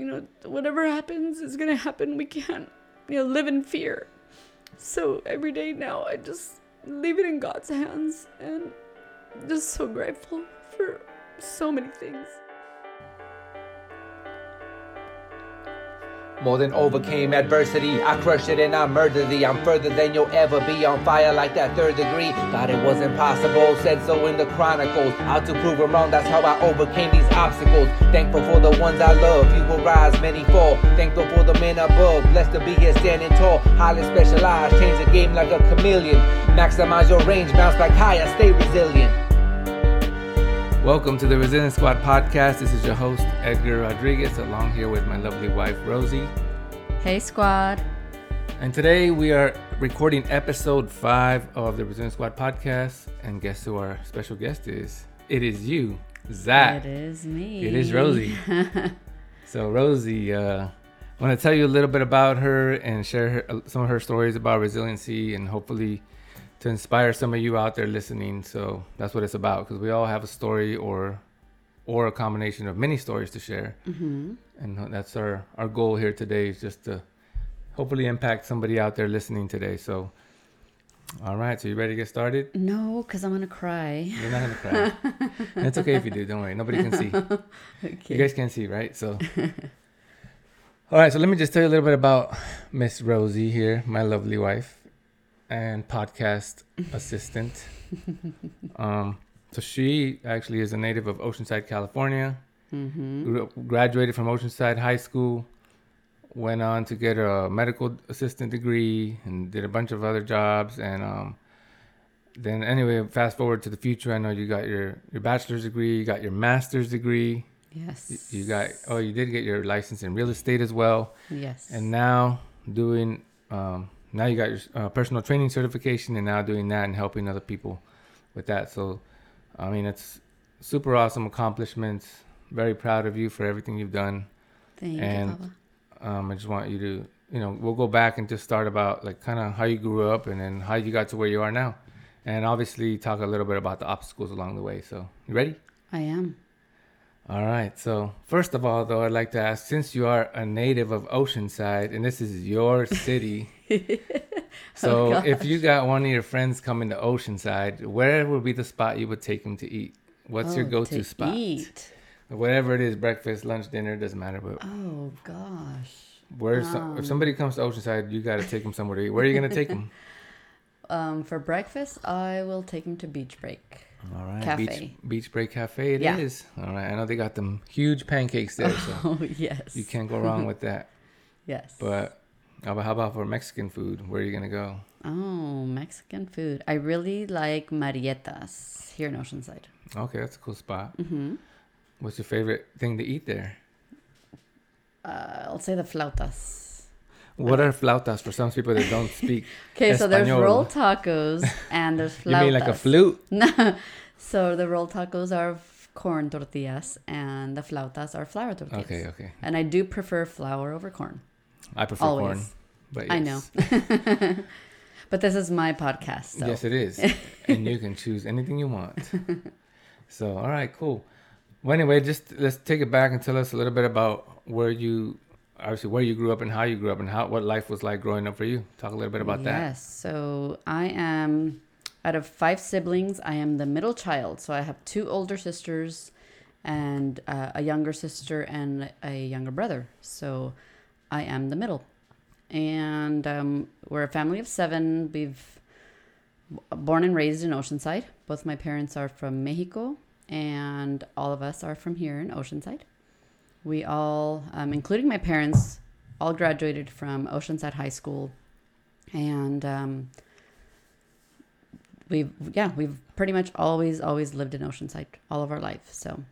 you know, whatever happens is gonna happen. We can't, you know, live in fear. So every day now, I just leave it in God's hands, and just so grateful for so many things. More than overcame adversity. I crushed it and I murdered thee. I'm further than you'll ever be on fire like that third degree. Thought it was impossible, said so in the chronicles. Out to prove them wrong, that's how I overcame these obstacles. Thankful for the ones I love, you will rise, many fall. Thankful for the men above, blessed to be here standing tall. Highly specialized, change the game like a chameleon. Maximize your range, bounce back higher, stay resilient. Welcome to the Resilient Squad podcast. This is your host, Edgar Rodriguez, along here with my lovely wife, Rosie. Hey, squad. And today we are recording episode five of the Resilient Squad podcast. And guess who our special guest is? It is you, Zach. It is me. It is Rosie. so, Rosie, uh, I want to tell you a little bit about her and share her, some of her stories about resiliency and hopefully to inspire some of you out there listening. So that's what it's about because we all have a story or or a combination of many stories to share. Mm-hmm. And that's our our goal here today is just to hopefully impact somebody out there listening today. So all right, so you ready to get started? No, because I'm gonna cry. You're not gonna cry. it's okay if you do. Don't worry. Nobody can see. Okay. You guys can't see, right? So, all right. So let me just tell you a little bit about Miss Rosie here, my lovely wife and podcast assistant. Um, so she actually is a native of Oceanside, California. Mm-hmm. Graduated from Oceanside High School. Went on to get a medical assistant degree and did a bunch of other jobs. And um, then, anyway, fast forward to the future. I know you got your your bachelor's degree, you got your master's degree, Yes. you got oh, you did get your license in real estate as well Yes. and now doing um, now you got your uh, personal training certification and now doing that and helping other people with that so i mean it's super awesome accomplishments very proud of you for everything you've done Thank and- you, Papa. um, i just want you to you know we'll go back and just start about like kind of how you grew up and then how you got to where you are now and obviously talk a little bit about the obstacles along the way so you ready I am. all right. So, first of all, though, I'd like to ask since you are a native of Oceanside and this is your city, so Oh, if you got one of your friends coming to Oceanside, where would be the spot you would take them to eat? What's your Oh, go to to spot? Eat. Whatever it is breakfast, lunch, dinner, doesn't matter. But Oh gosh. where's some, Um. if somebody comes to Oceanside, you got to take them somewhere to eat. Where are you going to take them? Um, for breakfast, I will take him to Beach Break. All right. Cafe. Beach, Beach Break Cafe It is. Yeah. All right. I know they got them huge pancakes there, so Oh yes. you can't go wrong with that. Yes. But how about, how about for Mexican food? Where are you gonna go? Oh, Mexican food. I really like marietas here in Oceanside. Okay, that's a cool spot. Mm-hmm. What's your favorite thing to eat there? Uh, I'll say the flautas. What are flautas for some people that don't speak? Okay, so there's roll tacos and there's flautas. you mean like a flute? No. So the roll tacos are corn tortillas and the flautas are flour tortillas. Okay, okay. And I do prefer flour over corn. I prefer Always. corn, but I know. but this is my podcast, so Yes, it is, and you can choose anything you want. so, all right, cool. Well, anyway, just let's take it back and tell us a little bit about where you, obviously, where you grew up and how you grew up and how what life was like growing up for you. Talk a little bit about that. Yes. So I am out of five siblings. I am the middle child. So I have two older sisters, and uh, a younger sister and a younger brother. So I am the middle, and um, we're a family of seven. We've born and raised in Oceanside. Both my parents are from Mexico, and all of us are from here in Oceanside. We all, um, including my parents, all graduated from Oceanside High School, and um, we've yeah we've pretty much always always lived in Oceanside all of our life. So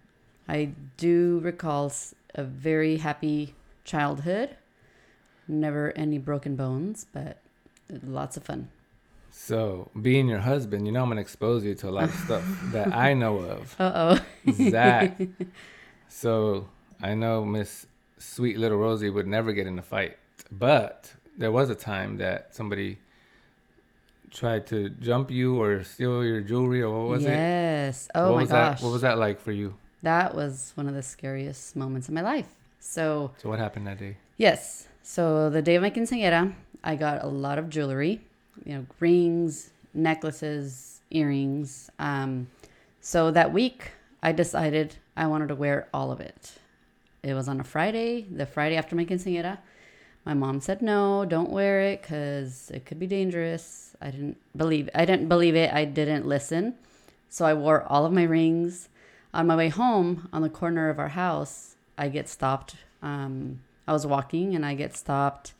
I do recall a very happy childhood. Never any broken bones, but lots of fun. So, being your husband, you know, I'm gonna expose you to a lot of stuff that I know of. Uh oh. Zach. so I know Miss Sweet Little Rosie would never get in a fight, but there was a time that somebody tried to jump you or steal your jewelry or what was it? yes. Oh what my was gosh. That? What was that like for you? That was one of the scariest moments of my life. So So what happened that day? Yes. So the day of my quinceañera, I got a lot of jewelry, you know, rings, necklaces, earrings. Um, so that week, I decided I wanted to wear all of it. It was on a Friday, the Friday after my quinceañera. My mom said no, don't wear it because it could be dangerous. I didn't believe I didn't believe it. I didn't listen. So I wore all of my rings. On my way home, on the corner of our house, I get stopped. Um, I was walking and I get stopped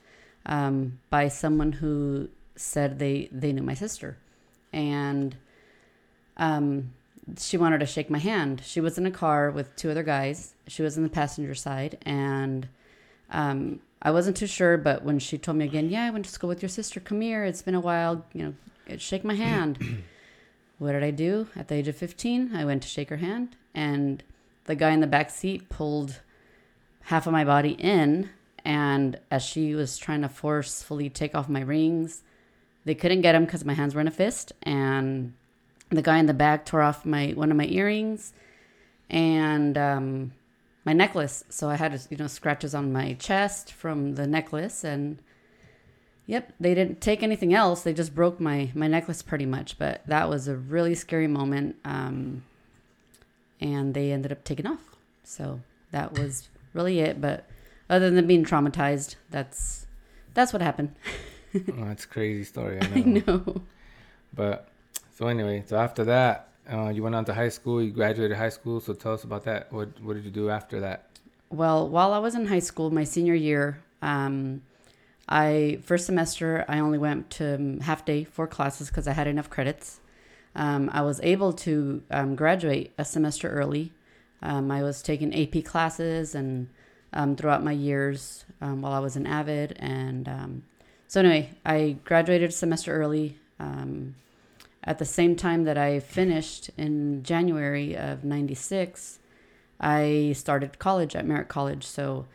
um, by someone who said they they knew my sister, and um, she wanted to shake my hand. She was in a car with two other guys. She was in the passenger side, and um, I wasn't too sure. But when she told me again, yeah, I went to school with your sister. Come here. It's been a while. You know, shake my hand. what did I do at the age of fifteen? I went to shake her hand, and the guy in the back seat pulled half of my body in. And as she was trying to forcefully take off my rings, they couldn't get them because my hands were in a fist. And the guy in the back tore off my one of my earrings and um, my necklace. So I had you know scratches on my chest from the necklace, and yep, they didn't take anything else. They just broke my my necklace pretty much. But that was a really scary moment, um, and they ended up taking off. So that was really it. But other than being traumatized, that's that's what happened. oh, that's a crazy story. I know. I know. But so anyway, so after that, uh, you went on to high school. You graduated high school. So tell us about that. What What did you do after that? Well, while I was in high school, my senior year, um, I first semester I only went to um, half day for classes because I had enough credits. Um, I was able to um, graduate a semester early. Um, I was taking AP classes and um, throughout my years um, while I was in Avid, and um, so anyway, I graduated a semester early. Um, at the same time that I finished in January of '96, I started college at Merritt College. So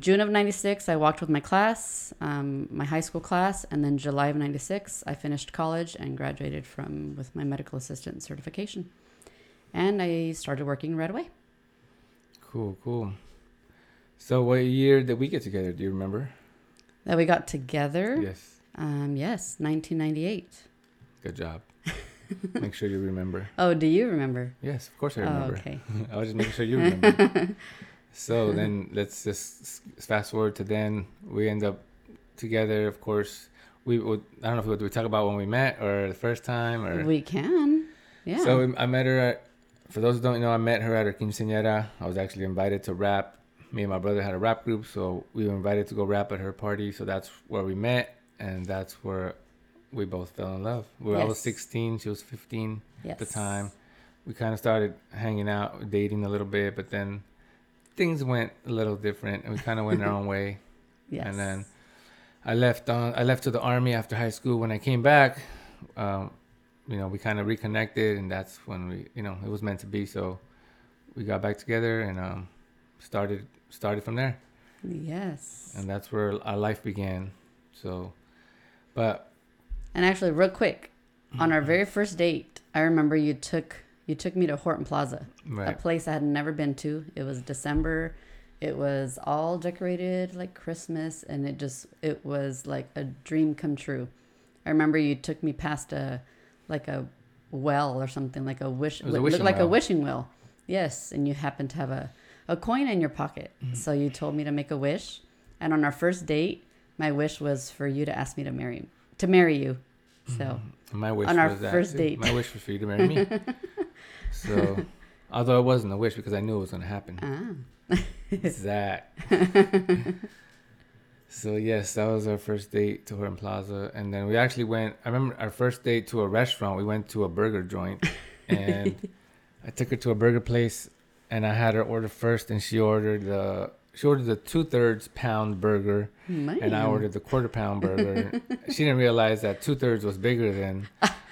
June of 96, I walked with my class, um, my high school class, and then July of 96, I finished college and graduated from with my medical assistant certification. And I started working right away. Cool, cool. So what year did we get together? Do you remember? That we got together. Yes. Um, yes, 1998. Good job. Make sure you remember. Oh, do you remember? Yes, of course I Oh, remember. okay. I was just making sure you remember. so then let's just fast forward to then. We end up together, of course. We would, I don't know if we, would we talk about when we met or the first time or. We can. Yeah. So I met her at, for those who don't know, I met her at her quinceañera. I was actually invited to rap. Me and my brother had a rap group, so we were invited to go rap at her party. So that's where we met, and that's where we both fell in love. We were, I was 16, she was 15 at the time. We kind of started hanging out, dating a little bit, but then things went a little different, and we kind of went our own way. yes. And then I left on. I left to the army after high school. When I came back, um, you know, we kind of reconnected, and that's when we, you know, it was meant to be. So we got back together and um, started started from there, Yes. and that's where our life began. So, but And actually, real quick, on our very first date, I remember you took you took me to Horton Plaza, a place I had never been to. It was December. It was all decorated like Christmas, and it just it was like a dream come true. I remember you took me past a like a well or something like a wish It was a wishing like a well. wishing well. Yes, and you happened to have a a coin in your pocket, Mm-hmm. so you told me to make a wish. And on our first date, my wish was for you to ask me to marry to marry you. So my wish on our was that first date. My wish was for you to marry me. so, although it wasn't a wish because I knew it was going to happen. ah, Zach. so yes, that was our first date to Horton Plaza, and then we actually went. I remember our first date to a restaurant. We went to a burger joint, and I took her to a burger place, and I had her order first, and she ordered the she ordered the two thirds pound burger, man. and I ordered the quarter pound burger. she didn't realize that two thirds was bigger than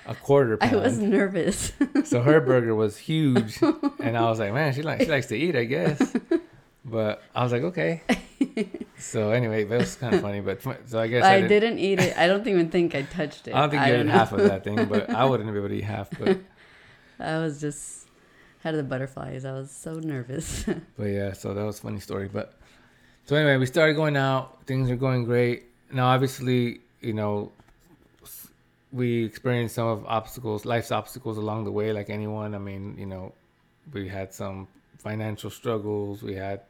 a quarter I was nervous. So her burger was huge, and I was like, man, she like she likes to eat, I guess. But I was like, okay. So anyway, that was kind of funny. But so I guess I, I didn't, didn't eat it. I don't even think I touched it. I don't think you ate half of that thing, but I wouldn't be able to eat half. But I was just had the butterflies. I was so nervous. but yeah, so that was a funny story. But So anyway, we started going out. Things are going great. Now, obviously, you know, we experienced some of obstacles, life's obstacles along the way, like anyone. I mean, you know, we had some financial struggles. We had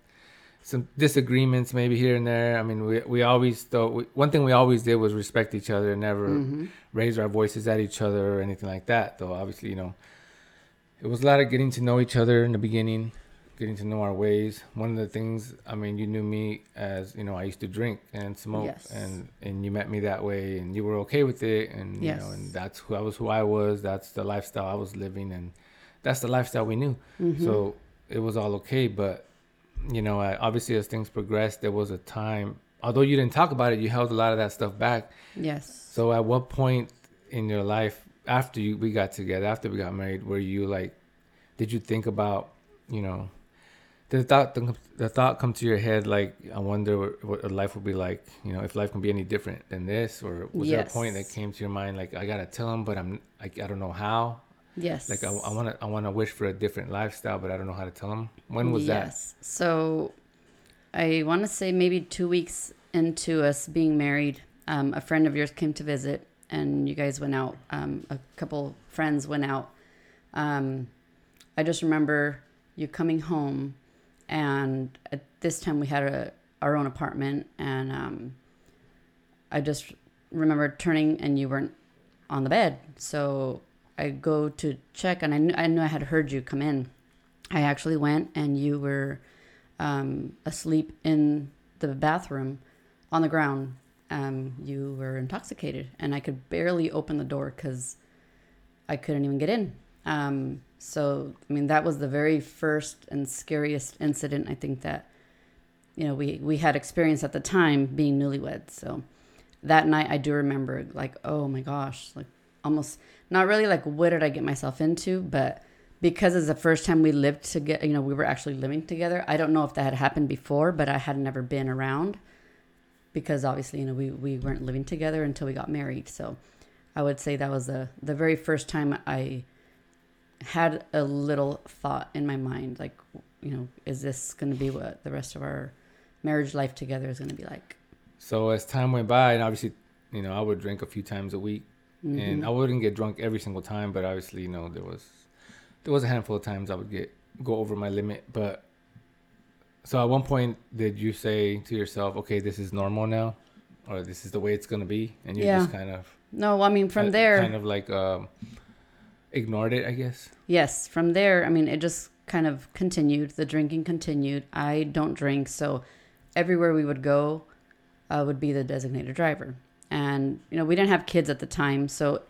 some disagreements, maybe here and there. I mean, we we always thought we, one thing we always did was respect each other, and never Mm-hmm. raise our voices at each other or anything like that. Though obviously, you know, it was a lot of getting to know each other in the beginning, getting to know our ways. One of the things, I mean, you knew me as you know, I used to drink and smoke, Yes. and and you met me that way, and you were okay with it, and you know, and that's who I was, who I was. That's the lifestyle I was living, and that's the lifestyle we knew. Mm-hmm. So it was all okay, but you know, I, obviously as things progressed, there was a time. Although you didn't talk about it, you held a lot of that stuff back. Yes. So at what point in your life after you we got together, after we got married, were you like, did you think about, you know, did the thought the, the thought come to your head like, I wonder what, what life would be like, you know, if life can be any different than this, or was there a point that came to your mind like, I gotta tell him, but I'm like, I don't know how. Yes. Like I, I wanna I wanna wish for a different lifestyle, but I don't know how to tell them. When was that? yes. So I want to say maybe two weeks into us being married, um, a friend of yours came to visit, and you guys went out. Um, a couple friends went out. Um, I just remember you coming home, and at this time we had a our own apartment, and um, I just remember turning, and you weren't on the bed. So I go to check, and I knew I knew I had heard you come in. I actually went, and you were um, asleep in the bathroom on the ground. Um, you were intoxicated, and I could barely open the door because I couldn't even get in. Um, so, I mean, that was the very first and scariest incident I think that you know we we had experienced at the time being newlyweds. So that night, I do remember like, oh my gosh, like almost not really like what did I get myself into, but because it's the first time we lived together, you know, we were actually living together. I don't know if that had happened before, but I had never been around because obviously, you know, we, we weren't living together until we got married. So I would say that was the, the very first time I had a little thought in my mind, like, you know, is this going to be what the rest of our marriage life together is going to be like? So as time went by, and obviously, you know, I would drink a few times a week, Mm-hmm. and I wouldn't get drunk every single time, but obviously, you know, there was there was a handful of times I would get go over my limit. But so at one point, did you say to yourself, "Okay, this is normal now," or "This is the way it's gonna be," and you Yeah. just kind of No, I mean, from there, kind of like um, ignored it, I guess. Yes, from there, I mean, it just kind of continued. The drinking continued. I don't drink, so everywhere we would go uh, would be the designated driver. And, you know, we didn't have kids at the time, so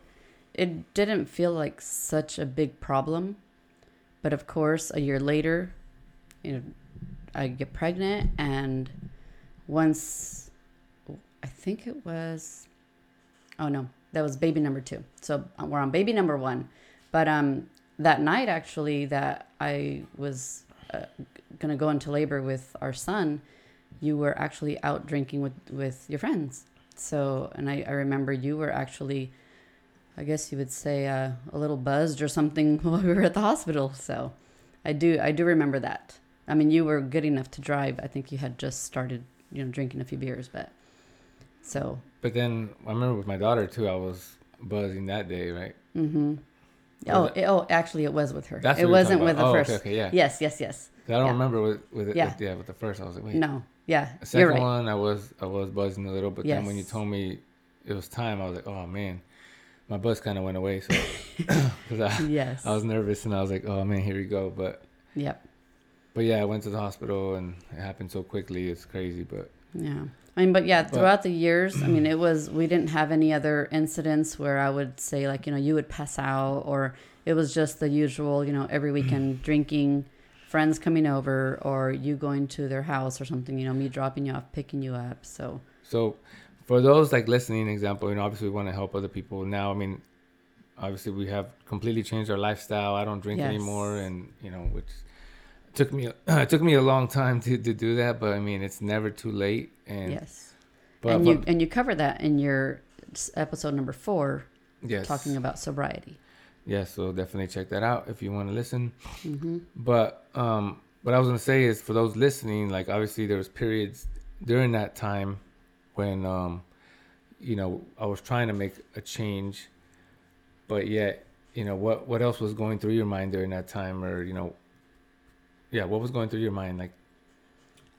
it didn't feel like such a big problem. But of course, a year later, you know, I get pregnant, and once I think it was, oh no, that was baby number two. So uh, we're on baby number one. But um, that night, actually, that I was uh, to go into labor with our son, you were actually out drinking with, with your friends. So, and I, I remember you were actually, I guess you would say, uh, a little buzzed or something while we were at the hospital. So, I do, I do remember that. I mean, you were good enough to drive. I think you had just started, you know, drinking a few beers, but so, But then I remember with my daughter too, I was buzzing that day, right? mm-hmm. Oh, it, oh, actually, it was with her. That's it wasn't with the. Oh, first. okay, okay, yeah. Yes, yes, yes. I don't Yeah. remember with with it. Yeah. With, yeah, with the first, I was like, wait. No, yeah, The second right. one, I was I was buzzing a little, but then when you told me it was time, I was like, oh man, my buzz kind of went away. So because I, Yes. I was nervous and I was like, oh man, here we go. But Yep. but yeah, I went to the hospital and it happened so quickly. It's crazy, but Yeah. I mean, but yeah, But- throughout the years, I mean, it was, we didn't have any other incidents where I would say, like, you know, you would pass out, or it was just the usual, you know, every weekend drinking, friends coming over, or you going to their house or something, you know, me dropping you off, picking you up. So, So, for those like listening, example, you know, obviously we want to help other people. Now, I mean, obviously we have completely changed our lifestyle. I don't drink Yes. anymore, and you know, which took me it took me a long time to, to do that. But I mean, it's never too late. And yes. but, and you, but- and you cover that in your episode number four, yes, talking about sobriety. Yes. So definitely check that out if you want to listen. hmm But um, what I was gonna say is for those listening, like obviously there was periods during that time when um you know I was trying to make a change, but yet you know what what else was going through your mind during that time, or you know, yeah, what was going through your mind like?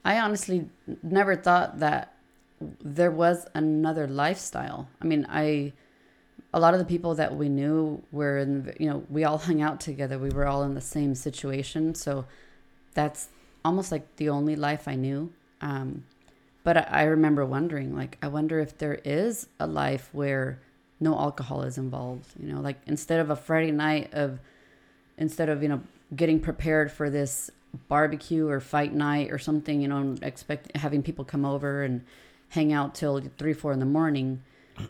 I honestly never thought that there was another lifestyle. I mean, I a lot of the people that we knew were in you know we all hung out together. We were all in the same situation. So that's almost like the only life i knew. Um, but I, I remember wondering like i wonder if there is a life where no alcohol is involved you know? Like instead of a friday night of instead of you know getting prepared for this barbecue or fight night or something you know expect having people come over and hang out till three four in the morning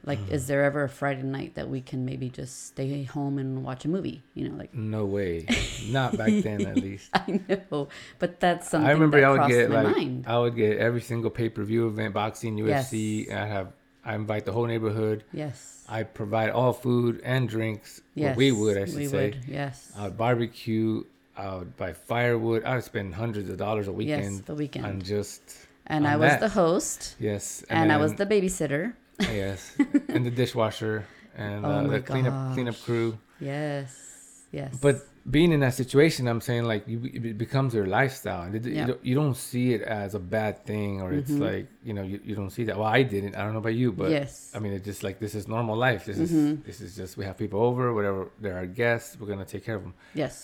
like is there ever a friday night that we can maybe just stay home and watch a movie you know like No way, not back then at least. i know but that's something I remember I would get like mind I would get every single pay per view event, boxing, UFC. Yes. And I have I invite the whole neighborhood. yes I provide all food and drinks. yes we would I should we say. would yes I would barbecue. I would buy firewood. I would spend hundreds of dollars a weekend yes the weekend on just and i was that. the host yes, and, i was the babysitter yes, and the dishwasher and Oh uh, the cleanup cleanup crew. yes yes But being in that situation, I'm saying like you, it becomes your lifestyle. it- You, Yeah. don't, you don't see it as a bad thing, or it's Mhm. like you know you, you don't see that. Well, I didn't. I don't know about you, but yes I mean it's just like this is normal life. This Mhm. is this is just we have people over, whatever. There are our guests. We're gonna take care of them. yes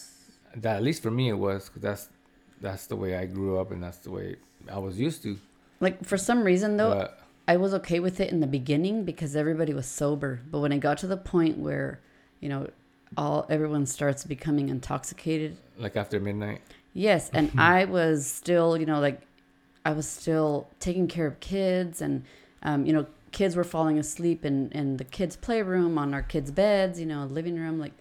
That at least for me it was because that's that's the way I grew up and that's the way I was used to. like for some reason though But I was okay with it in the beginning because everybody was sober. But when it got to the point where, you know, all everyone starts becoming intoxicated. like after midnight, Yes, and I was still, you know, like I was still taking care of kids and um, you know, kids were falling asleep in in the kids' playroom on our kids' beds, you know, living room like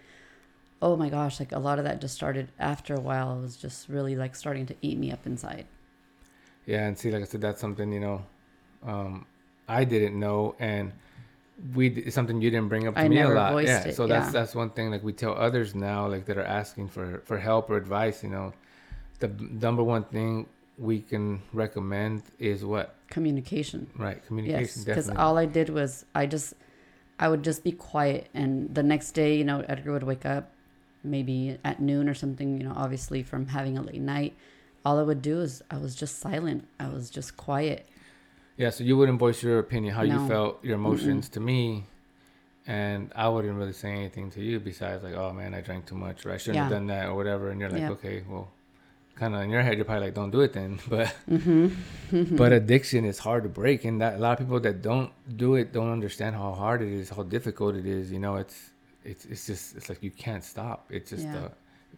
oh my gosh, like a lot of that just started after a while. It was just really like starting to eat me up inside. yeah, and see, like I said, that's something you know, um, I didn't know, and we it's something you didn't bring up to I me a lot. yeah, it, so that's yeah. that's one thing. Like we tell others now, like that are asking for for help or advice. You know, the number one thing we can recommend is what Communication. right communication. Yes, because all I did was I just I would just be quiet, and the next day, you know, Edgar would wake up maybe at noon or something. You know, obviously from having a late night. All I would do is I was just silent. I was just quiet. Yeah, so you wouldn't voice your opinion, how you felt, your emotions to me, and I wouldn't really say anything to you besides like, oh man, I drank too much, or I shouldn't have done that, or whatever. And you're like, Yeah. okay, well, kind of in your head, you're probably like, don't do it then. But Mm-hmm. but addiction is hard to break, and that a lot of people that don't do it don't understand how hard it is, how difficult it is. You know, it's it's it's just it's like you can't stop. It's just Yeah. a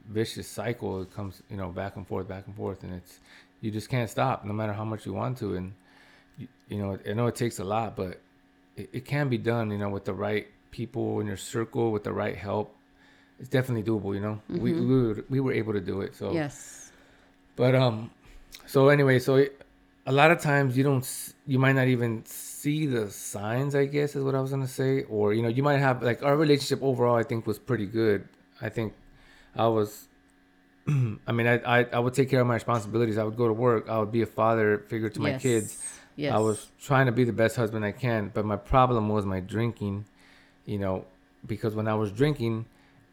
vicious cycle. It comes you know back and forth, back and forth, and it's you just can't stop no matter how much you want to. And you, you know, I know it takes a lot, but it, it can be done. You know, with the right people in your circle, with the right help, it's definitely doable. You know, we Mhm. we were, we were able to do it. So Yes. but um, so anyway, so it, a lot of times you don't, you might not even see the signs. I guess is what I was gonna say, or you know, you might have like our relationship overall. I think was pretty good. I think I was. I mean, I, I I would take care of my responsibilities. I would go to work. I would be a father figure to my yes. kids. Yes. I was trying to be the best husband I can, but my problem was my drinking, you know, because when I was drinking,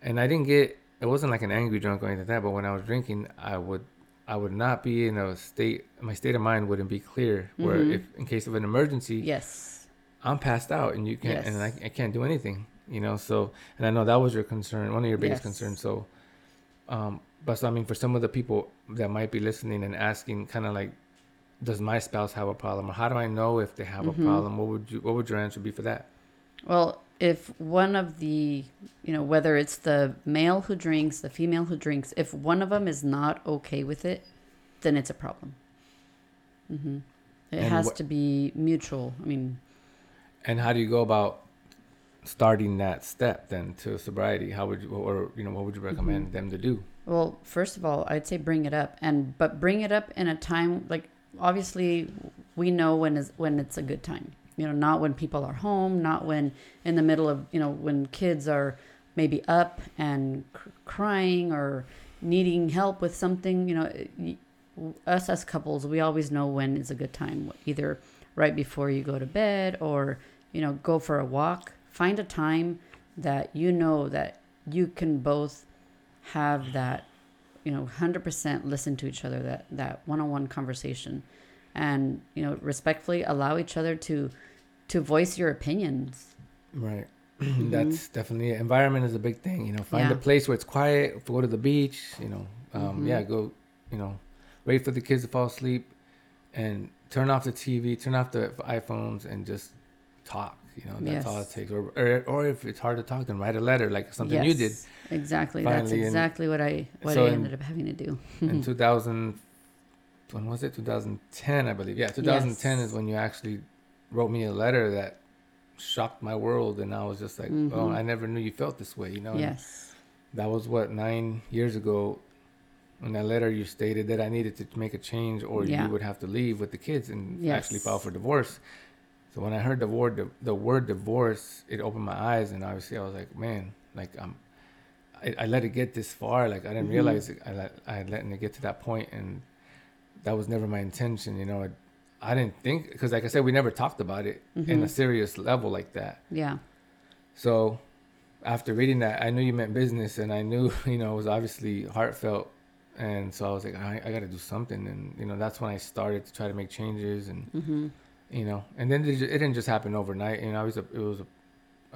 and I didn't get, it wasn't like an angry drunk or anything like that, but when I was drinking, I would, I would not be in a state, my state of mind wouldn't be clear. Where Mhm. if in case of an emergency, Yes. I'm passed out and you can't, and I, I can't do anything, you know. So, and I know that was your concern, one of your biggest Yes. concerns. So, um, but so I mean, for some of the people that might be listening and asking, kind of like, does my spouse have a problem, or how do I know if they have Mhm. a problem? What would you, what would your answer be for that? Well, if one of the, you know, whether it's the male who drinks, the female who drinks, if one of them is not okay with it, then it's a problem. mm-hmm. It And has what- to be mutual. I mean, And how do you go about starting that step then to sobriety? How would you, or you know, what would you recommend Mm-hmm. them to do? Well, first of all, I'd say bring it up, and but bring it up in a time like obviously we know when is when it's a good time. You know, not when people are home, not when in the middle of you know when kids are maybe up and cr- crying or needing help with something. You know, us as couples, we always know when is a good time, either right before you go to bed or, you know, go for a walk. Find a time that you know that you can both have that, you know, 100% listen to each other, that, that one-on-one conversation and, you know, respectfully allow each other to, to voice your opinions. Right. That's definitely it. Environment is a big thing. You know, find Yeah. a place where it's quiet. Go to the beach. You know, um, Mhm. yeah, go. You know, wait for the kids to fall asleep, and turn off the TV, turn off the iPhones, and just talk. You know, that's all it takes. Or, or, or if it's hard to talk, then write a letter, like something you did Yes, Exactly. That's finally, and exactly what I what so I in- ended up having to do. in 2000. When was it? 2010, I believe. Yeah, 2010 Yes. is when you actually wrote me a letter that shocked my world, and I was just like, "Oh, Mhm. I never knew you felt this way." You know. and yes. that was what nine years ago in that letter you stated that i needed to make a change or Yeah. you would have to leave with the kids and actually file for divorce so when i heard the word the, the word divorce it opened my eyes and obviously i was like man like i'm i, I let it get this far like i didn't Mhm. realize it, i let i had letting it get to that point and that was never my intention you know i, I didn't think because like i said we never talked about it in a serious level like that Yeah. so after reading that, I knew you meant business, and I knew you know it was obviously heartfelt, and so I was like, I, I got to do something, and you know that's when I started to try to make changes, and hmm you know, and then it, didn't just happen overnight. You know, I was a, it was a,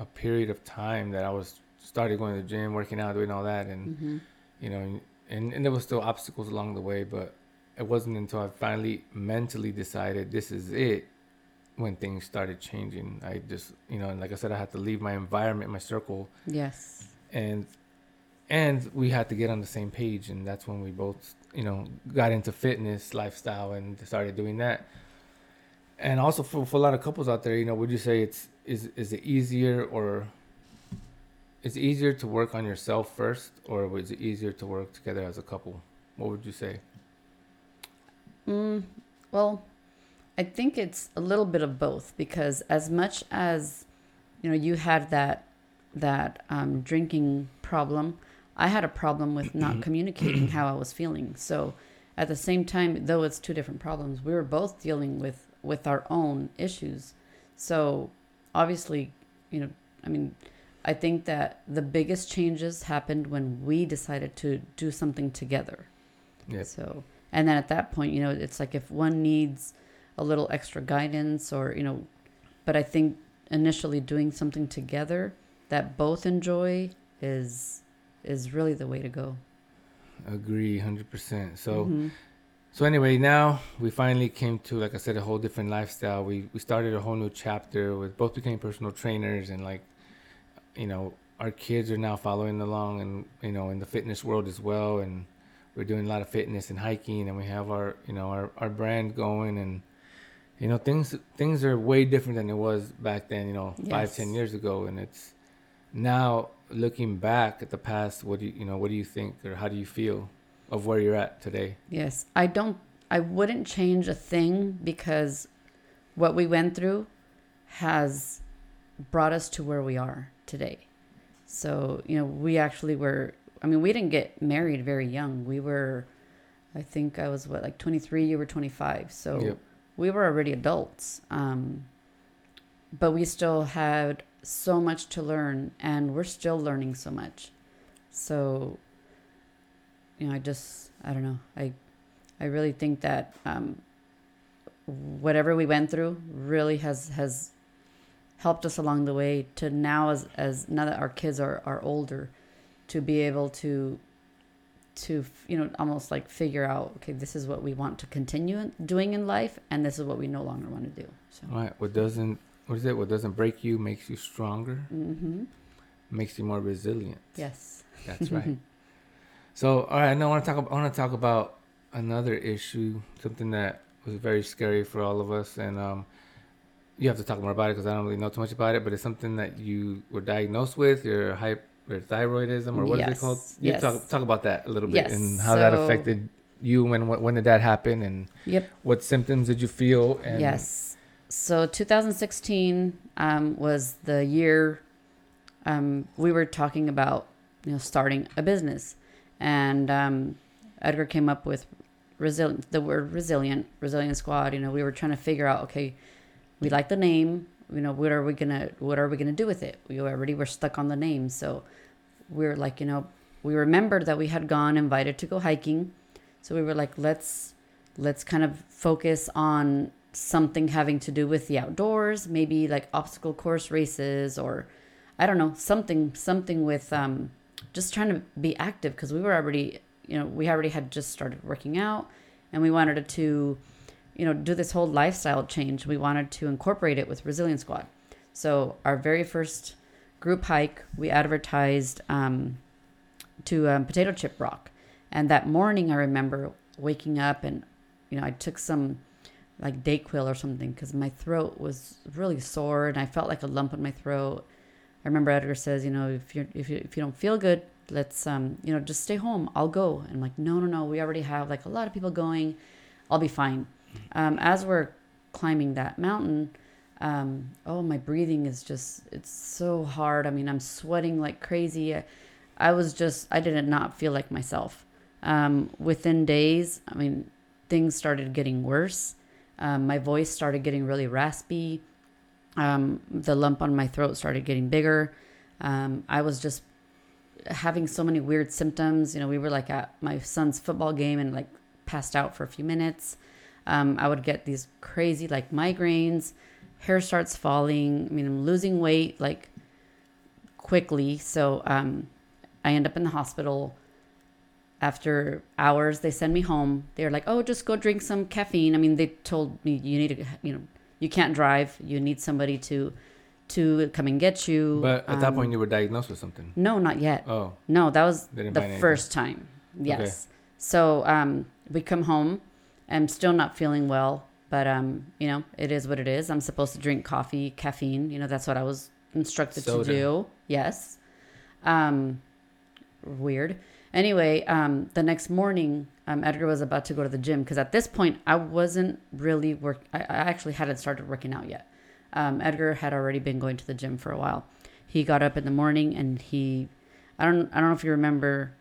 a period of time that I was started going to the gym, working out, doing all that, and hmm you know, and and there was still obstacles along the way, but it wasn't until I finally mentally decided this is it when things started changing. I just you know, and like I said, I had to leave my environment, my circle Yes. and and we had to get on the same page and that's when we both you know got into fitness lifestyle and started doing that and also for, for a lot of couples out there you know would you say it's is is it easier or is it easier to work on yourself first or was it easier to work together as a couple? What would you say? Mm, well, I think it's a little bit of both because as much as you know you had that that um, drinking problem, I had a problem with not communicating how I was feeling. So at the same time, though it's two different problems, we were both dealing with with our own issues. So obviously, you know, I mean, I think that the biggest changes happened when we decided to do something together. yeah So, and then at that point, you know, it's like if one needs a little extra guidance or, you know, but I think initially doing something together that both enjoy is is really the way to go. agree 100% so Mhm. So anyway, now we finally came to, like I said, a whole different lifestyle. We we started a whole new chapter with both became personal trainers, and like, you know, our kids are now following along, and you know, in the fitness world as well. And we're doing a lot of fitness and hiking, and we have our, you know, our our brand going, and you know, things things are way different than it was back then. You know, five Yes. ten years ago, and it's now looking back at the past. What do you, you know? What do you think, or how do you feel of where you're at today? Yes, I don't I wouldn't change a thing because what we went through has brought us to where we are today. So, you know, we actually were I mean, we didn't get married very young. We were I think I was what like 23, you were 25. So Yep. we were already adults. Um but we still had so much to learn and we're still learning so much. So you know, I just I don't know. I I really think that um, whatever we went through really has has helped us along the way to now as as now that our kids are are older to be able to to you know almost like figure out okay this is what we want to continue doing in life and this is what we no longer want to do so All right. What doesn't what is it? What doesn't break you makes you stronger, hmm makes you more resilient. yes That's right. so, all right. Now I want to talk. About, I want to talk about another issue, something that was very scary for all of us, and um, you have to talk more about it because I don't really know too much about it. But it's something that you were diagnosed with, your hyperthyroidism, or what what is it called? Yes, You yes. talk talk about that a little bit Yes, and how that affected you. When when did that happen? And yep what symptoms did you feel? And yes. So 2016 um, was the year um, we were talking about, you know, starting a business, and um, Edgar came up with resilient. The word resilient, resilient squad. You know, we were trying to figure out. Okay, we like the name. You know, what are we gonna what are we gonna do with it? We already were stuck on the name, so we were like, you know, we remembered that we had gone invited to go hiking, so we were like, let's let's kind of focus on something having to do with the outdoors, maybe like obstacle course races or I don't know, something something with um just trying to be active because we were already, you know, we already had just started working out and we wanted to you know, do this whole lifestyle change. We wanted to incorporate it with Resilient Squad. So our very first group hike, we advertised um, to um, Potato Chip Rock, and that morning I remember waking up and you know I took some like DayQuil or something because my throat was really sore and I felt like a lump in my throat. I remember Edgar says, you know, if you if you if you don't feel good, let's um you know just stay home. I'll go. And I'm like, no no no, we already have like a lot of people going. I'll be fine. Um, as we're climbing that mountain, um, oh my breathing is just it's so hard. I mean, I'm sweating like crazy. I, I was just I did not feel like myself. Um, within days, I mean, things started getting worse. Um, my voice started getting really raspy. Um, the lump on my throat started getting bigger. Um, I was just having so many weird symptoms. You know, we were like at my son's football game and like passed out for a few minutes. Um, I would get these crazy like migraines. Hair starts falling. I mean, I'm losing weight like quickly. So um, I end up in the hospital. After hours, they send me home. They're like, "Oh, just go drink some caffeine." I mean, they told me you need to, you know, you can't drive. You need somebody to to come and get you. But at that Um, point, you were diagnosed with something. no, not yet. Oh, No, that was the first time. Yes. So um, we come home. I'm still not feeling well, but um, you know, it is what it is. I'm supposed to drink coffee, caffeine. You know, that's what I was instructed Soda. to do. Yes. Um, weird. Anyway, um, the next morning, um, Edgar was about to go to the gym because at this point I wasn't really work. I, I actually hadn't started working out yet. Um, Edgar had already been going to the gym for a while. He got up in the morning and he, I don't, I don't know if you remember,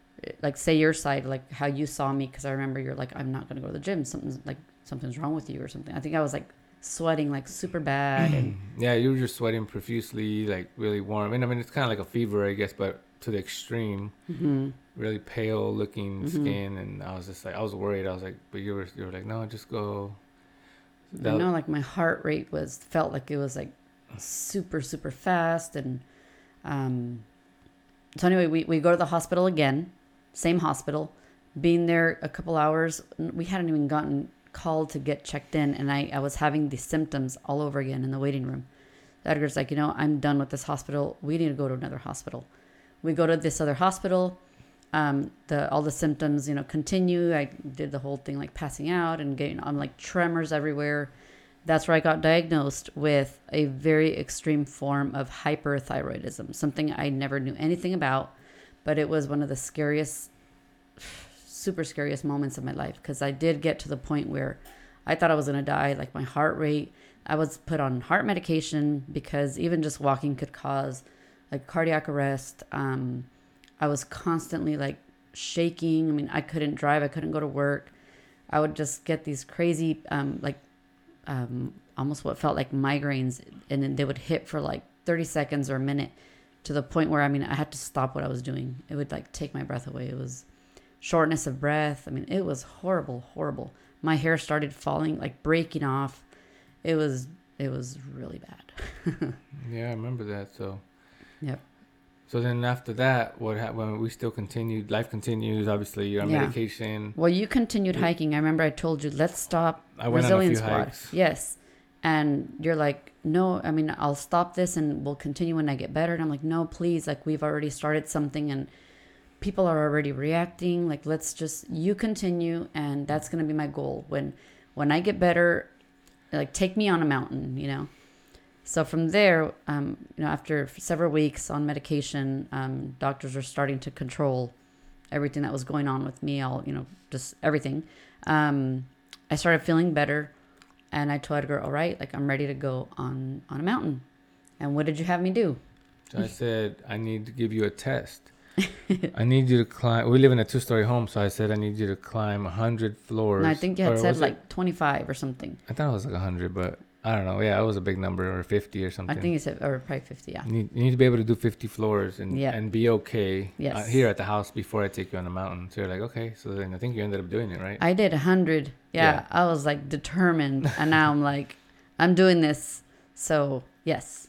like say your side, like how you saw me because I remember you're like, I'm not gonna go to the gym. Something's like something's wrong with you or something. I think I was like sweating like super bad and yeah, you were just sweating profusely, like really warm. And I mean, it's kind of like a fever, I guess, but to the extreme. Mhm. Really pale looking Mhm. skin, and I was just like, I was worried. I was like, but you were, you were like, no, just go. That- know like my heart rate was felt like it was like super super fast and um so anyway we, we go to the hospital again same hospital being there a couple hours we hadn't even gotten called to get checked in and I, I was having the symptoms all over again in the waiting room edgar's like you know i'm done with this hospital we need to go to another hospital we go to this other hospital. Um, the all the symptoms you know continue. I did the whole thing like passing out and getting on like tremors everywhere. That's where i got diagnosed with a very extreme form of hyperthyroidism something i never knew anything about but it was one of the scariest super scariest moments of my life because i did get to the point where i thought i was going to die. Like my heart rate i was put on heart medication because even just walking could cause like cardiac arrest um, I was constantly like shaking. I mean, I couldn't drive. I couldn't go to work. I would just get these crazy, um, like, um, almost what felt like migraines, and then they would hit for like 30 seconds or a minute to the point where, I mean, I had to stop what I was doing. It would like take my breath away. It was shortness of breath. I mean, it was horrible, horrible. My hair started falling, like breaking off. It was, it was really bad. Yeah, I remember that. So, Yep. so then after that, what happened? We still continued. Life continues. Obviously, you're on Yeah. medication. Well, you continued hiking. I remember I told you, let's stop I went on a few Squad. hikes. Yes. And you're like, no, I mean, I'll stop this and we'll continue when I get better. And I'm like, no, please. Like, we've already started something and people are already reacting. Like, let's just, you continue. And that's going to be my goal. When, when I get better, like, take me on a mountain, you know? So from there, um, you know, after several weeks on medication, um, doctors were starting to control everything that was going on with me, all you know, just everything. Um, I started feeling better, and I told Edgar, "All right, like I'm ready to go on on a mountain." And what did you have me do? So I said, I need to give you a test. I need you to climb. We live in a two-story home, so I said I need you to climb hundred floors. And I think you had said it- like 25 or something. I thought it was like hundred, but I don't know. Yeah, it was a big number, or fifty or something. I think it's said, or probably 50, yeah. You need, you need to be able to do 50 floors and Yeah. and be okay uh, here at the house before I take you on the mountain. So you're like, okay. So then I think you ended up doing it, right? I did 100. Yeah, Yeah. I was like determined. and now I'm like, I'm doing this. So, yes,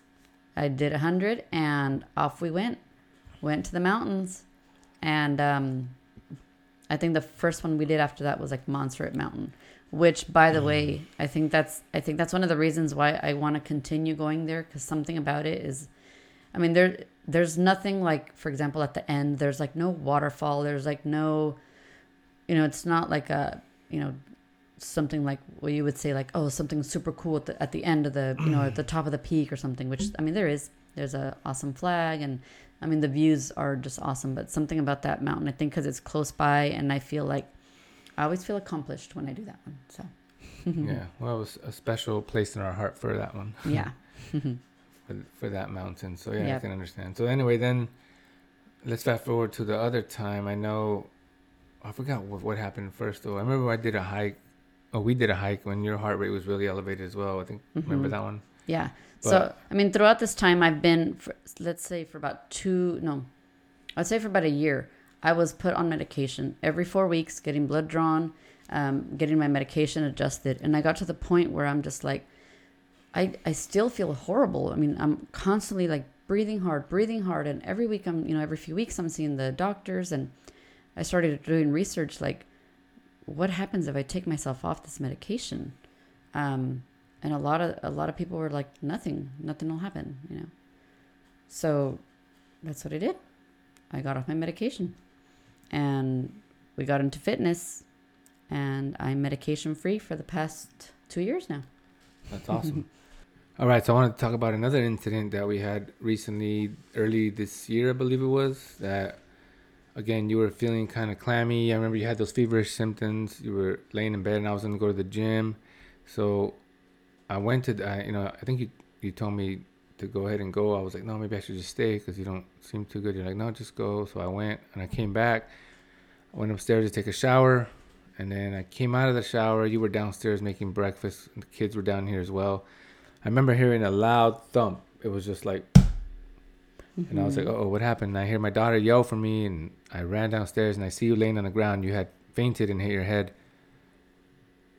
I did 100 and off we went. Went to the mountains. And um, I think the first one we did after that was like Monserate Mountain, which by the mm. way, I think that's I think that's one of the reasons why I want to continue going there cuz something about it is I mean there there's nothing like for example at the end there's like no waterfall, there's like no you know, it's not like a, you know, something like what you would say like oh something super cool at the, at the end of the you know at the top of the peak or something which i mean there is there's a awesome flag and i mean the views are just awesome but something about that mountain i think because it's close by and i feel like i always feel accomplished when i do that one so yeah. Well, it was a special place in our heart for that one, yeah for, for that mountain. So yeah, I can understand. So anyway, then let's fast forward to the other time. I know, I forgot what, what happened first though. I remember I did a hike. Oh, we did a hike when your heart rate was really elevated as well. I think. Remember Mhm. that one? Yeah. But- so I mean, throughout this time, I've been, for, let's say, for about two, no, I'd say for about a year, I was put on medication every four weeks, getting blood drawn, um, getting my medication adjusted, and I got to the point where I'm just like, I I still feel horrible. I mean, I'm constantly like breathing hard, breathing hard, and every week I'm, you know, every few weeks I'm seeing the doctors, and I started doing research like, what happens if I take myself off this medication? Um, and a lot of a lot of people were like nothing nothing will happen you know? So that's what i did. I got off my medication and we got into fitness and i'm medication free for the past two years now That's awesome. All right, so I want to talk about another incident that we had recently, early this year, I believe it was. That again, you were feeling kind of clammy. I remember you had those feverish symptoms. You were laying in bed, and I was gonna go to the gym. So I went to, the, you know, I think you you told me to go ahead and go. I was like, no, maybe I should just stay because you don't seem too good. You're like, no, just go. So I went, and I came back. I went upstairs to take a shower, and then I came out of the shower. You were downstairs making breakfast. The kids were down here as well. I remember hearing a loud thump. It was just like, and I was like, oh, what happened? And I hear my daughter yell for me, and I ran downstairs, and I see you laying on the ground. You had fainted and hit your head.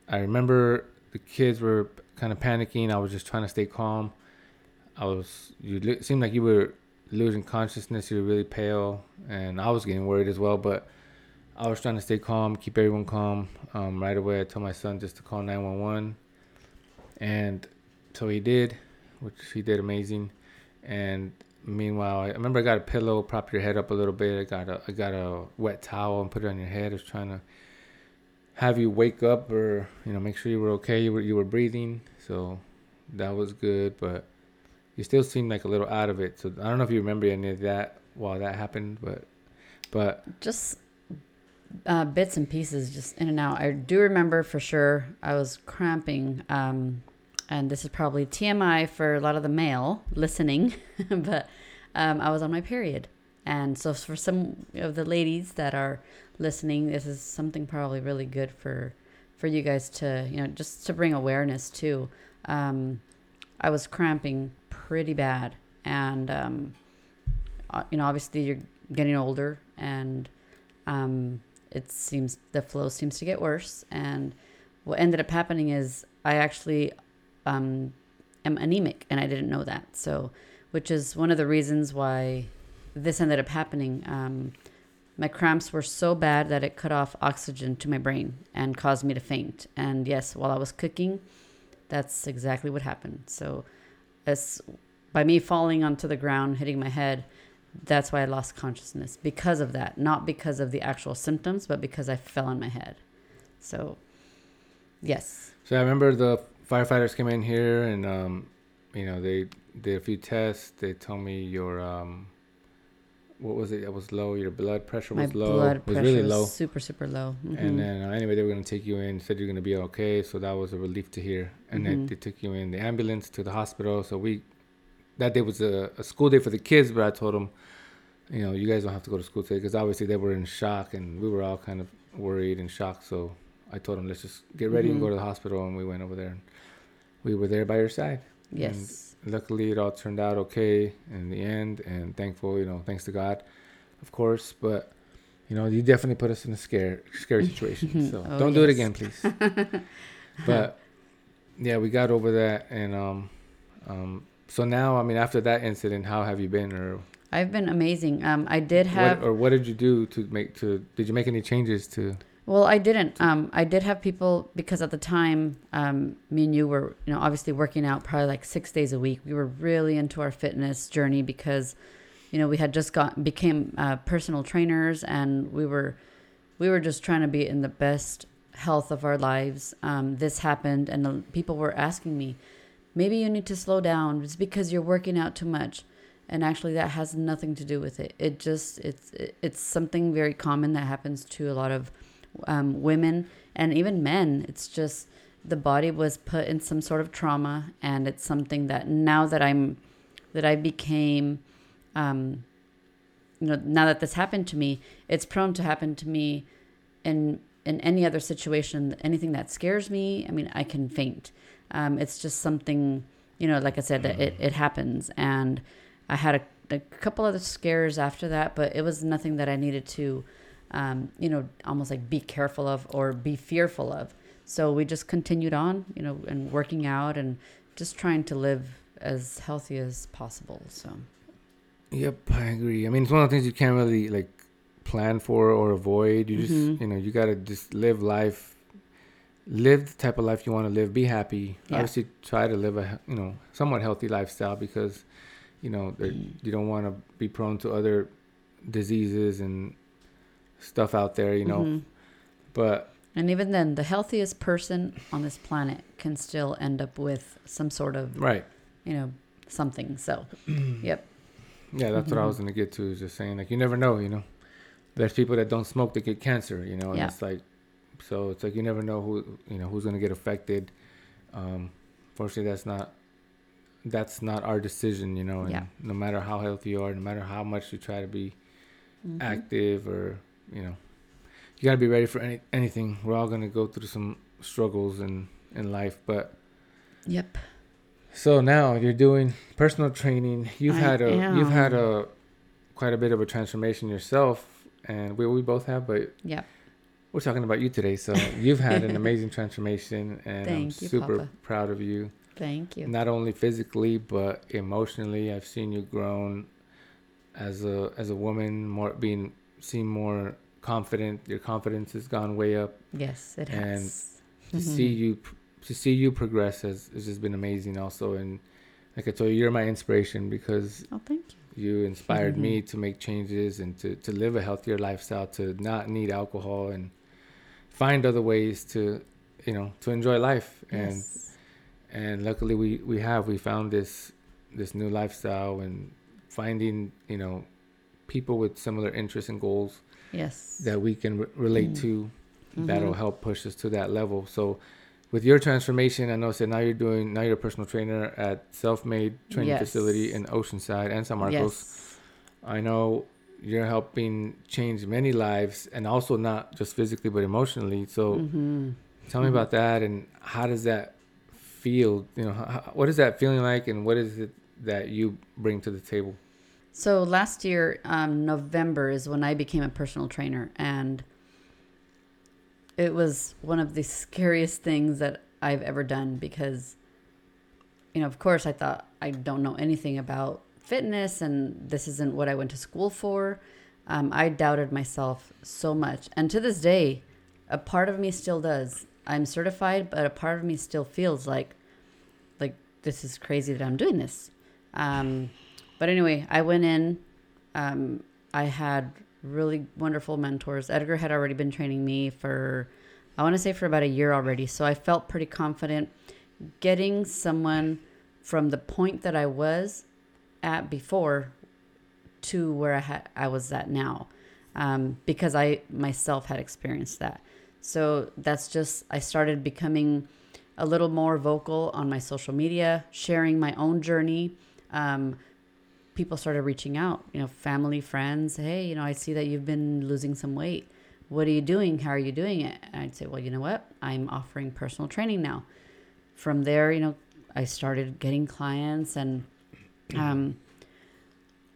I remember the kids were kind of panicking. I was just trying to stay calm. I was, you seemed like you were losing consciousness. You were really pale, and I was getting worried as well. But I was trying to stay calm, keep everyone calm. Um, right away, I told my son just to call 911. And so he did, which he did amazing. And meanwhile, I remember I got a pillow, prop your head up a little bit. I got a I got a wet towel and put it on your head. I was trying to have you wake up or you know make sure you were okay. You were you were breathing, so that was good. But you still seem like a little out of it. So I don't know if you remember any of that while that happened, but but just uh, bits and pieces, just in and out. I do remember for sure I was cramping, um, and this is probably TMI for a lot of the male listening, but um, I was on my period. And so, for some of the ladies that are listening, this is something probably really good for for you guys to you know just to bring awareness to. Um, I was cramping pretty bad, and um, uh, you know, obviously you're getting older, and um, it seems the flow seems to get worse. And what ended up happening is I actually um, am anemic, and I didn't know that. So, which is one of the reasons why this ended up happening. Um, my cramps were so bad that it cut off oxygen to my brain and caused me to faint. And yes, while I was cooking, that's exactly what happened. So, as by me falling onto the ground, hitting my head, that's why I lost consciousness because of that. Not because of the actual symptoms, but because I fell on my head. So, yes. So I remember the firefighters came in here and um, you know they did a few tests. They told me your um, what was it? It was low. Your blood pressure My was low. blood was pressure really was low. super, super low. Mhm. And then uh, anyway, they were gonna take you in. Said you're gonna be okay. So that was a relief to hear. And then Mhm. they took you in the ambulance to the hospital. So we that day was a, a school day for the kids, but I told them you know, you guys don't have to go to school today because obviously they were in shock and we were all kind of worried and shocked. So I told them, let's just get ready and go to the hospital. And we went over there and we were there by your side. Yes. Luckily, it all turned out okay in the end and thankful, you know, thanks to God, of course. But, you know, you definitely put us in a scare, scary situation. So Oh, don't do it again, please. but yeah, we got over that. And um, um, so now, I mean, after that incident, how have you been? Or I've been amazing. Um, I did have. what, or what did you do to make to did you make any changes to Well, I didn't. Um, I did have people because at the time, um, me and you were, you know, obviously working out probably like six days a week. We were really into our fitness journey because, you know, we had just got became uh, personal trainers and we were, we were just trying to be in the best health of our lives. Um, this happened, and people were asking me, maybe you need to slow down. It's because you're working out too much. And actually, that has nothing to do with it. It just it's it's something very common that happens to a lot of um, women and even men. It's just the body was put in some sort of trauma, and it's something that now that I'm that I became, um, you know, now that this happened to me, it's prone to happen to me in in any other situation. Anything that scares me, I mean, I can faint. Um, it's just something, you know, like I said, it it happens, and I had a, a couple other scares after that, but it was nothing that I needed to um, you know, almost like be careful of or be fearful of. So we just continued on, you know, and working out and just trying to live as healthy as possible. So Yep, I agree. I mean, it's one of the things you can't really like plan for or avoid. You just, Mhm. you know, you gotta just live life, live the type of life you want to live. Be happy. Yeah. Obviously, try to live a you know somewhat healthy lifestyle because, you know, you don't want to be prone to other diseases and stuff out there. You know, Mhm. but and even then, the healthiest person on this planet can still end up with some sort of, right. you know, something. So, yep. Yeah, that's what I Mhm. was gonna get to. Is just saying, like, you never know. You know, there's people that don't smoke that get cancer. You know, and Yeah. it's like, so it's like you never know who you know who's gonna get affected. Um, fortunately, that's not that's not our decision. You know, and Yeah. no matter how healthy you are, no matter how much you try to be Mhm. active or you know, you gotta be ready for any anything. We're all gonna go through some struggles in in life, but Yep. so now you're doing personal training. You've I had a you've had a quite a bit of a transformation yourself, and we we both have. But Yep. we're talking about you today. So you've had an amazing transformation, and I'm you, super Papa. proud of you. Thank you. Not only physically but emotionally. I've seen you grown as a as a woman, more being seen more confident. Your confidence has gone way up. Yes, it and has. to mm-hmm. see you to see you progress has, has just been amazing also and like i told you you're my inspiration because Oh, thank you. you inspired mm-hmm. me to make changes and to, to live a healthier lifestyle to not need alcohol and find other ways to you know to enjoy life and Yes. and luckily we we have we found this this new lifestyle and finding you know people with similar interests and goals Yes. that we can re- relate Mm. to that'll Mhm. help push us to that level so with your transformation i know so now you're doing now you're a personal trainer at self-made training Yes. facility in oceanside and san marcos Yes. i know you're helping change many lives and also not just physically but emotionally so Mhm. tell me about that and how does that feel you know how, what is that feeling like and what is it that you bring to the table So last year, um, November is when I became a personal trainer, and it was one of the scariest things that I've ever done because, you know, of course, I thought I don't know anything about fitness, and this isn't what I went to school for. Um, I doubted myself so much, and to this day, a part of me still does. I'm certified, but a part of me still feels like, like this is crazy that I'm doing this. Um, but anyway, I went in. Um, I had really wonderful mentors. Edgar had already been training me for, I want to say for about a year already. So I felt pretty confident getting someone from the point that I was at before to where I had I was at now, um, because I myself had experienced that. So that's just I started becoming a little more vocal on my social media, sharing my own journey. Um, people started reaching out, you know, family, friends. Hey, you know, I see that you've been losing some weight. What are you doing? How are you doing it? And I'd say, well, you know what? I'm offering personal training now. From there, you know, I started getting clients and um,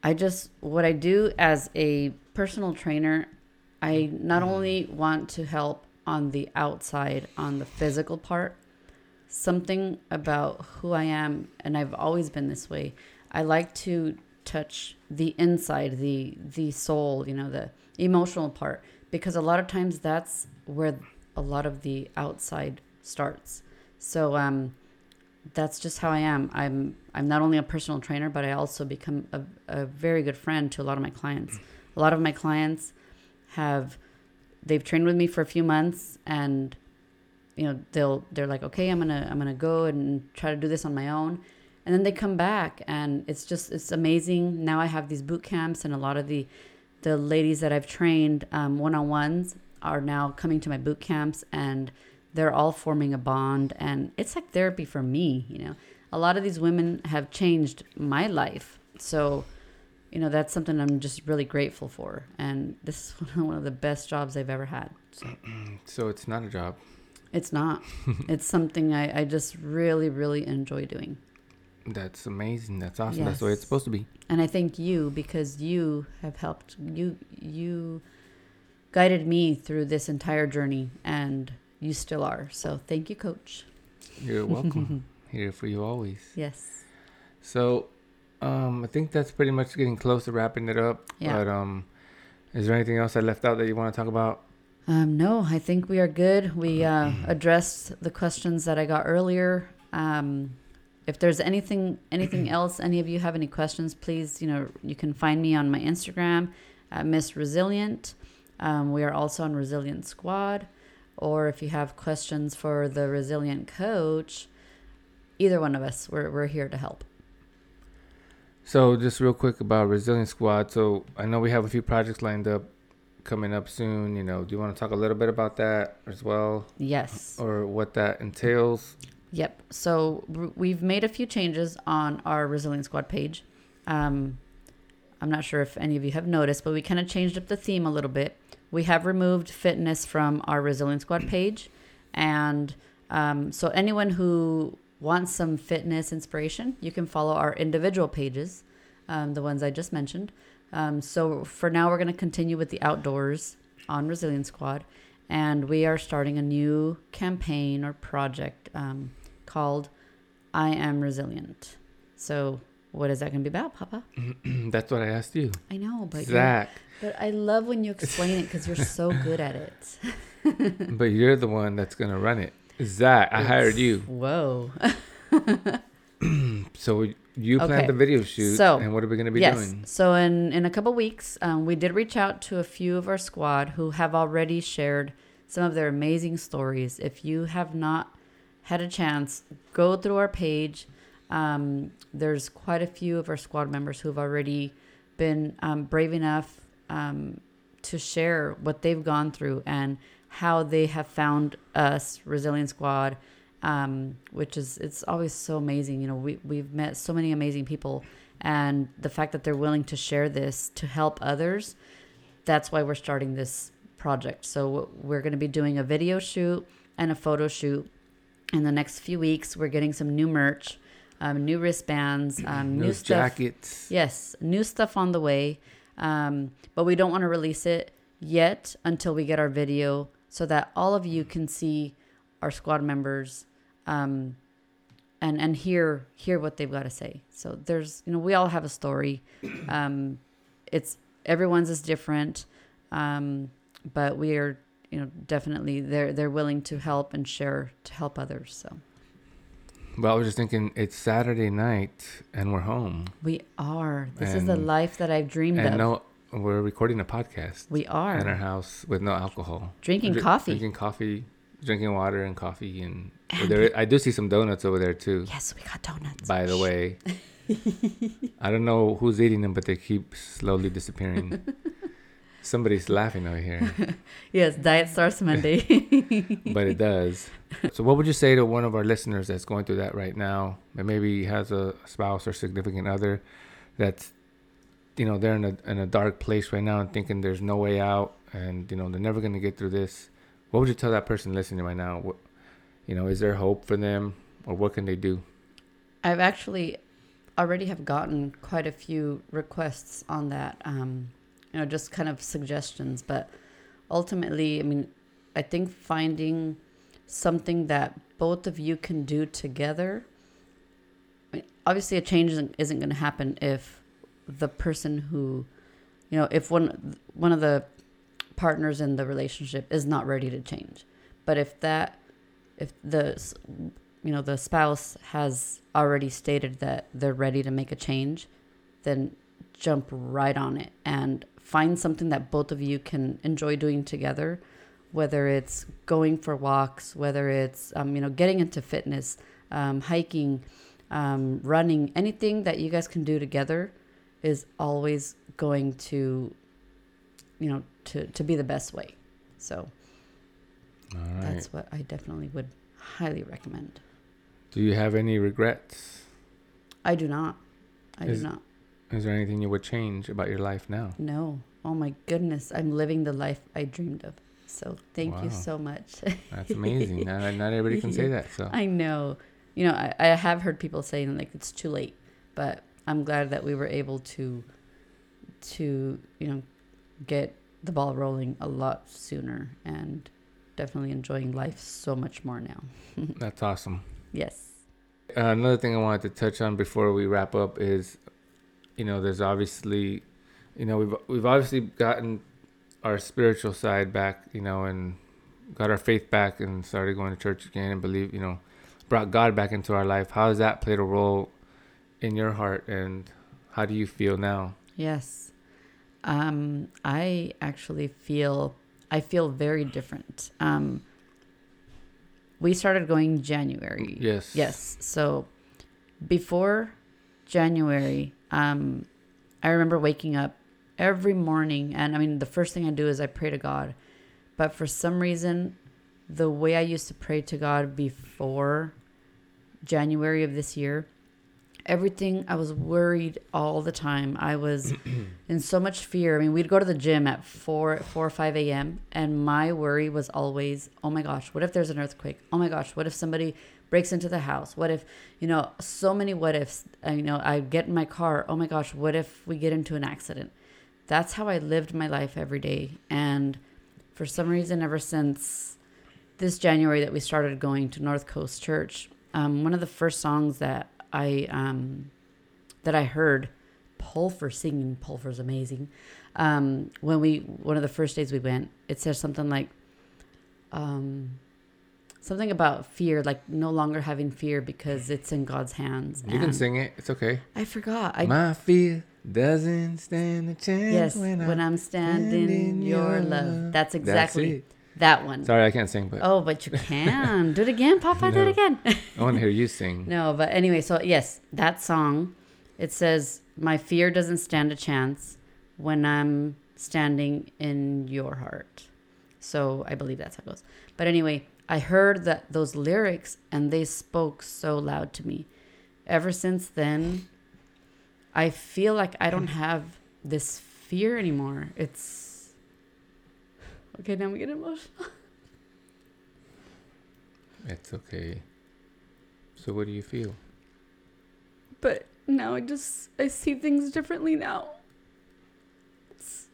I just, what I do as a personal trainer, I not only want to help on the outside, on the physical part, something about who I am, and I've always been this way. I like to touch the inside, the the soul, you know, the emotional part, because a lot of times that's where a lot of the outside starts. So um, that's just how I am. I'm I'm not only a personal trainer, but I also become a, a very good friend to a lot of my clients. A lot of my clients have they've trained with me for a few months and you know they'll they're like okay i'm gonna i'm gonna go and try to do this on my own and then they come back and it's just it's amazing. Now i have these boot camps and a lot of the the ladies that i've trained um, one-on-ones are now coming to my boot camps and they're all forming a bond and it's like therapy for me you know? A lot of these women have changed my life. So you know that's something i'm just really grateful for and this is one of the best jobs i've ever had so. So it's not a job. it's not. It's something I, I just really really enjoy doing That's amazing. That's awesome. That's the way it's supposed to be. and i thank you because you have helped you you guided me through this entire journey and you still are so thank you coach You're welcome. Here for you always. yes So, um, I think that's pretty much getting close to wrapping it up. Yeah. But um, is there anything else I left out that you want to talk about? Um, no, I think we are good. We uh, addressed the questions that I got earlier. Um, if there's anything anything else, any of you have any questions, please, you know, you can find me on my Instagram, at Miss Resilient. Um, we are also on Resilient Squad. Or if you have questions for the Resilient Coach, either one of us, we're, we're here to help. So, just real quick about Resilient Squad. So, I know we have a few projects lined up coming up soon. You know, do you want to talk a little bit about that as well, Yes. or what that entails? Yep. So we've made a few changes on our Resilient Squad page. Um, I'm not sure if any of you have noticed, but we kind of changed up the theme a little bit. We have removed fitness from our Resilient Squad page. And um, so anyone who wants some fitness inspiration, you can follow our individual pages, um, the ones I just mentioned. Um, so for now, we're going to continue with the outdoors on Resilient Squad. And we are starting a new campaign or project um, called I Am Resilient. So, what is that going to be about, Papa? that's what I asked you, I know, but Zach. but I love when you explain it because you're so good at it. but you're the one that's gonna run it, Zach. I hired you, Whoa. so you planned Okay. the video shoot. So, and what are we gonna be yes. doing? So in in a couple weeks, um, we did reach out to a few of our squad who have already shared some of their amazing stories. If you have not had a chance, go through our page. Um, there's quite a few of our squad members who have already been um, brave enough um, to share what they've gone through and how they have found us, Resilient Squad, um, which is it's always so amazing. You know, we we've met so many amazing people, and the fact that they're willing to share this to help others, that's why we're starting this project. So we're going to be doing a video shoot and a photo shoot in the next few weeks. We're getting some new merch, um, new wristbands, um, new Those stuff. jackets. Yes, new stuff on the way. Um, but we don't want to release it yet until we get our video so that all of you can see our squad members um, and and hear hear what they've got to say. So there's you know we all have a story. Um, it's everyone's is different, um, but we are you know definitely they're they're willing to help and share to help others. So Well, I was just thinking it's Saturday night and we're home. we are. This is the life that I've dreamed And of. no, we're recording a podcast we are. in our house with no alcohol. Drinking Dri- coffee. Drinking coffee, drinking water and coffee, and there, I do see some donuts over there too. Yes, we got donuts. By the way, I don't know who's eating them, but they keep slowly disappearing. Somebody's laughing over here, Yes, Diet Starts Monday. but it does. So, what would you say to one of our listeners that's going through that right now, and maybe has a spouse or significant other that's you know they're in a in a dark place right now and thinking there's no way out and you know they're never gonna get through this, what would you tell that person listening right now? What, you know, is there hope for them, or what can they do? I've actually already have gotten quite a few requests on that. Um, you know, just kind of suggestions, but ultimately, I mean, I think finding something that both of you can do together. I mean, obviously, a change isn't, isn't going to happen if the person who, you know, if one one of the partners in the relationship is not ready to change, but if that, if the, you know, the spouse has already stated that they're ready to make a change, then jump right on it and find something that both of you can enjoy doing together whether it's going for walks whether it's um, you know getting into fitness um, hiking um, running anything that you guys can do together is always going to you know to, to be the best way so All right. that's what i definitely would highly recommend Do you have any regrets? i do not i Is- do not Is there anything you would change about your life now? No. Oh my goodness. I'm living the life I dreamed of. So thank you so much. That's amazing. not, not everybody can say that. So I know. You know, I, I have heard people saying like it's too late, but I'm glad that we were able to to, you know, get the ball rolling a lot sooner and definitely enjoying life so much more now. that's awesome. Yes. Uh, another thing I wanted to touch on before we wrap up is, you know, there's obviously, you know, we've we've obviously gotten our spiritual side back, you know, and got our faith back and started going to church again and believe, you know, brought God back into our life. How has that played a role in your heart, and how do you feel now? Yes. Um, I actually feel I feel very different. Um, we started going January. Yes. Yes. So before January, um, I remember waking up every morning, and I mean, the first thing I do is I pray to God. But for some reason, the way I used to pray to God before January of this year, everything I was worried all the time. I was in so much fear. I mean, we'd go to the gym at four, four or five a.m. and my worry was always, oh my gosh, what if there's an earthquake? Oh my gosh, what if somebody breaks into the house? What if, you know, so many what ifs. You know, I get in my car. Oh my gosh, what if we get into an accident? That's how I lived my life every day. And for some reason, ever since this January that we started going to North Coast Church, um, one of the first songs that I um, that I heard Pulver singing. Pulver's amazing. Um, when we one of the first days we went, it says something like, um, something about fear, like no longer having fear because it's in God's hands. You can sing it. It's okay. I forgot. I My fear doesn't stand a chance yes. when, When, I'm standing in your love. That's That's exactly it. that one. Sorry, I can't sing, but Oh, but you can do it again, Papa. Do No. it again. I want to hear you sing. No, but anyway, so yes, that song, it says, My fear doesn't stand a chance when I'm standing in your heart. So I believe that's how it goes. But anyway, I heard that those lyrics and they spoke so loud to me. Ever since then, I feel like I don't have this fear anymore. It's okay. Now we get emotional. It's okay. So what do you feel? but now I just I see things differently now. It's,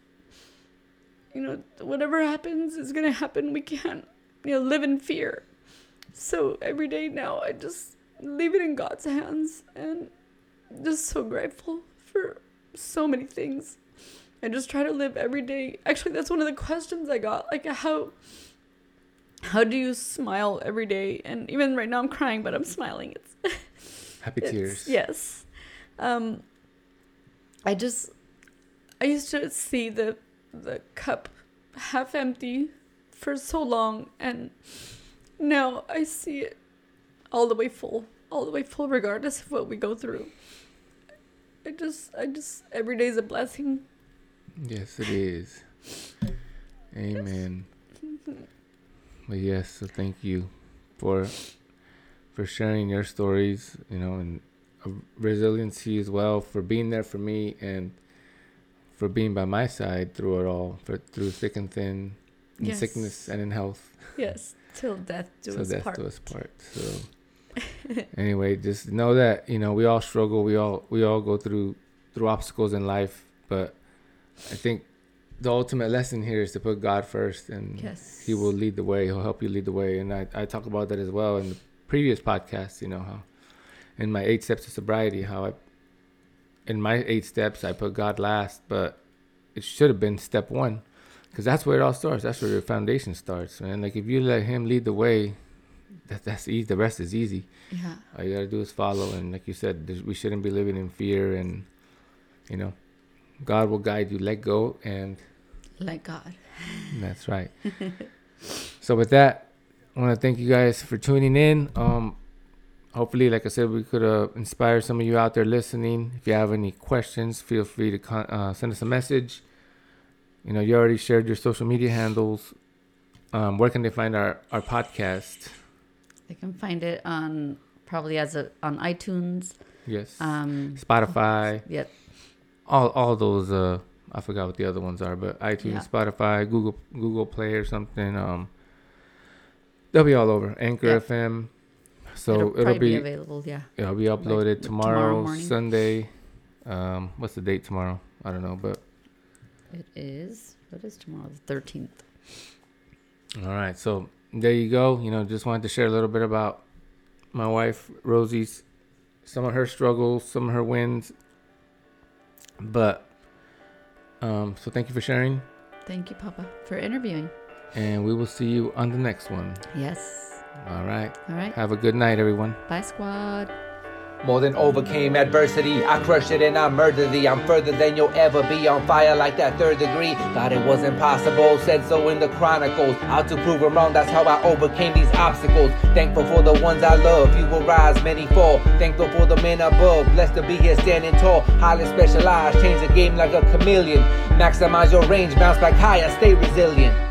you know, whatever happens is gonna happen. We can't, you know, live in fear. So every day now, I just leave it in God's hands, and just so grateful for so many things. I just try to live every day. Actually, that's one of the questions I got. Like how. How do you smile every day? And even right now, I'm crying, but I'm smiling. It's Happy it's- tears. Yes. Um, I just, I used to see the the cup half empty for so long, and now I see it all the way full, all the way full, regardless of what we go through. I just, I just, every day is a blessing. Yes, it is. Amen. But yes, so thank you for for sharing your stories, you know, and resiliency as well, for being there for me, and for being by my side through it all, for through thick and thin, in Yes. sickness and in health. Yes, till death do so us death part. do us part. So anyway, just know that you know we all struggle. We all we all go through through obstacles in life, but I think the ultimate lesson here is to put God first, and Yes. He will lead the way. He'll help you lead the way, and I I talk about that as well in the previous podcast. You know how in my eight steps to sobriety, how I in my eight steps I put God last, but it should have been step one. Because that's where it all starts. That's where your foundation starts, man. Like if you let him lead the way, that that's easy. The rest is easy. Yeah. All you gotta do is follow, and like you said, we shouldn't be living in fear, and you know, God will guide you. Let go, and let God. that's right. so with that, I want to thank you guys for tuning in. Um, hopefully, like I said, we could uh, inspire some of you out there listening. If you have any questions, feel free to con- uh, send us a message. You know, you already shared your social media handles. Um, where can they find our, our podcast? They can find it on probably as a on iTunes. Yes. Um, Spotify. Yep. all all those uh I forgot what the other ones are, but iTunes, Yeah. Spotify, Google Google Play or something. Um they'll be all over. Anchor Yeah. FM. So it'll, it'll, probably be, available. Yeah, it'll be uploaded tomorrow tomorrow. Sunday. Um what's the date tomorrow? I don't know, but it is. What is tomorrow? The thirteenth. all right. So there you go. You know, just wanted to share a little bit about my wife Rosie's some of her struggles, some of her wins. But um so thank you for sharing Thank you, Papa, for interviewing. and we will see you on the next one. Yes. All right. All right. Have a good night, everyone. Bye, squad. More than overcame adversity. I crushed it and I murdered thee. I'm further than you'll ever be on fire like that third degree. Thought it was impossible, said so in the chronicles. Out to prove them wrong, that's how I overcame these obstacles. Thankful for the ones I love, you will rise, many fall. Thankful for the men above, blessed to be here standing tall. Highly specialized, change the game like a chameleon. Maximize your range, bounce back higher, stay resilient.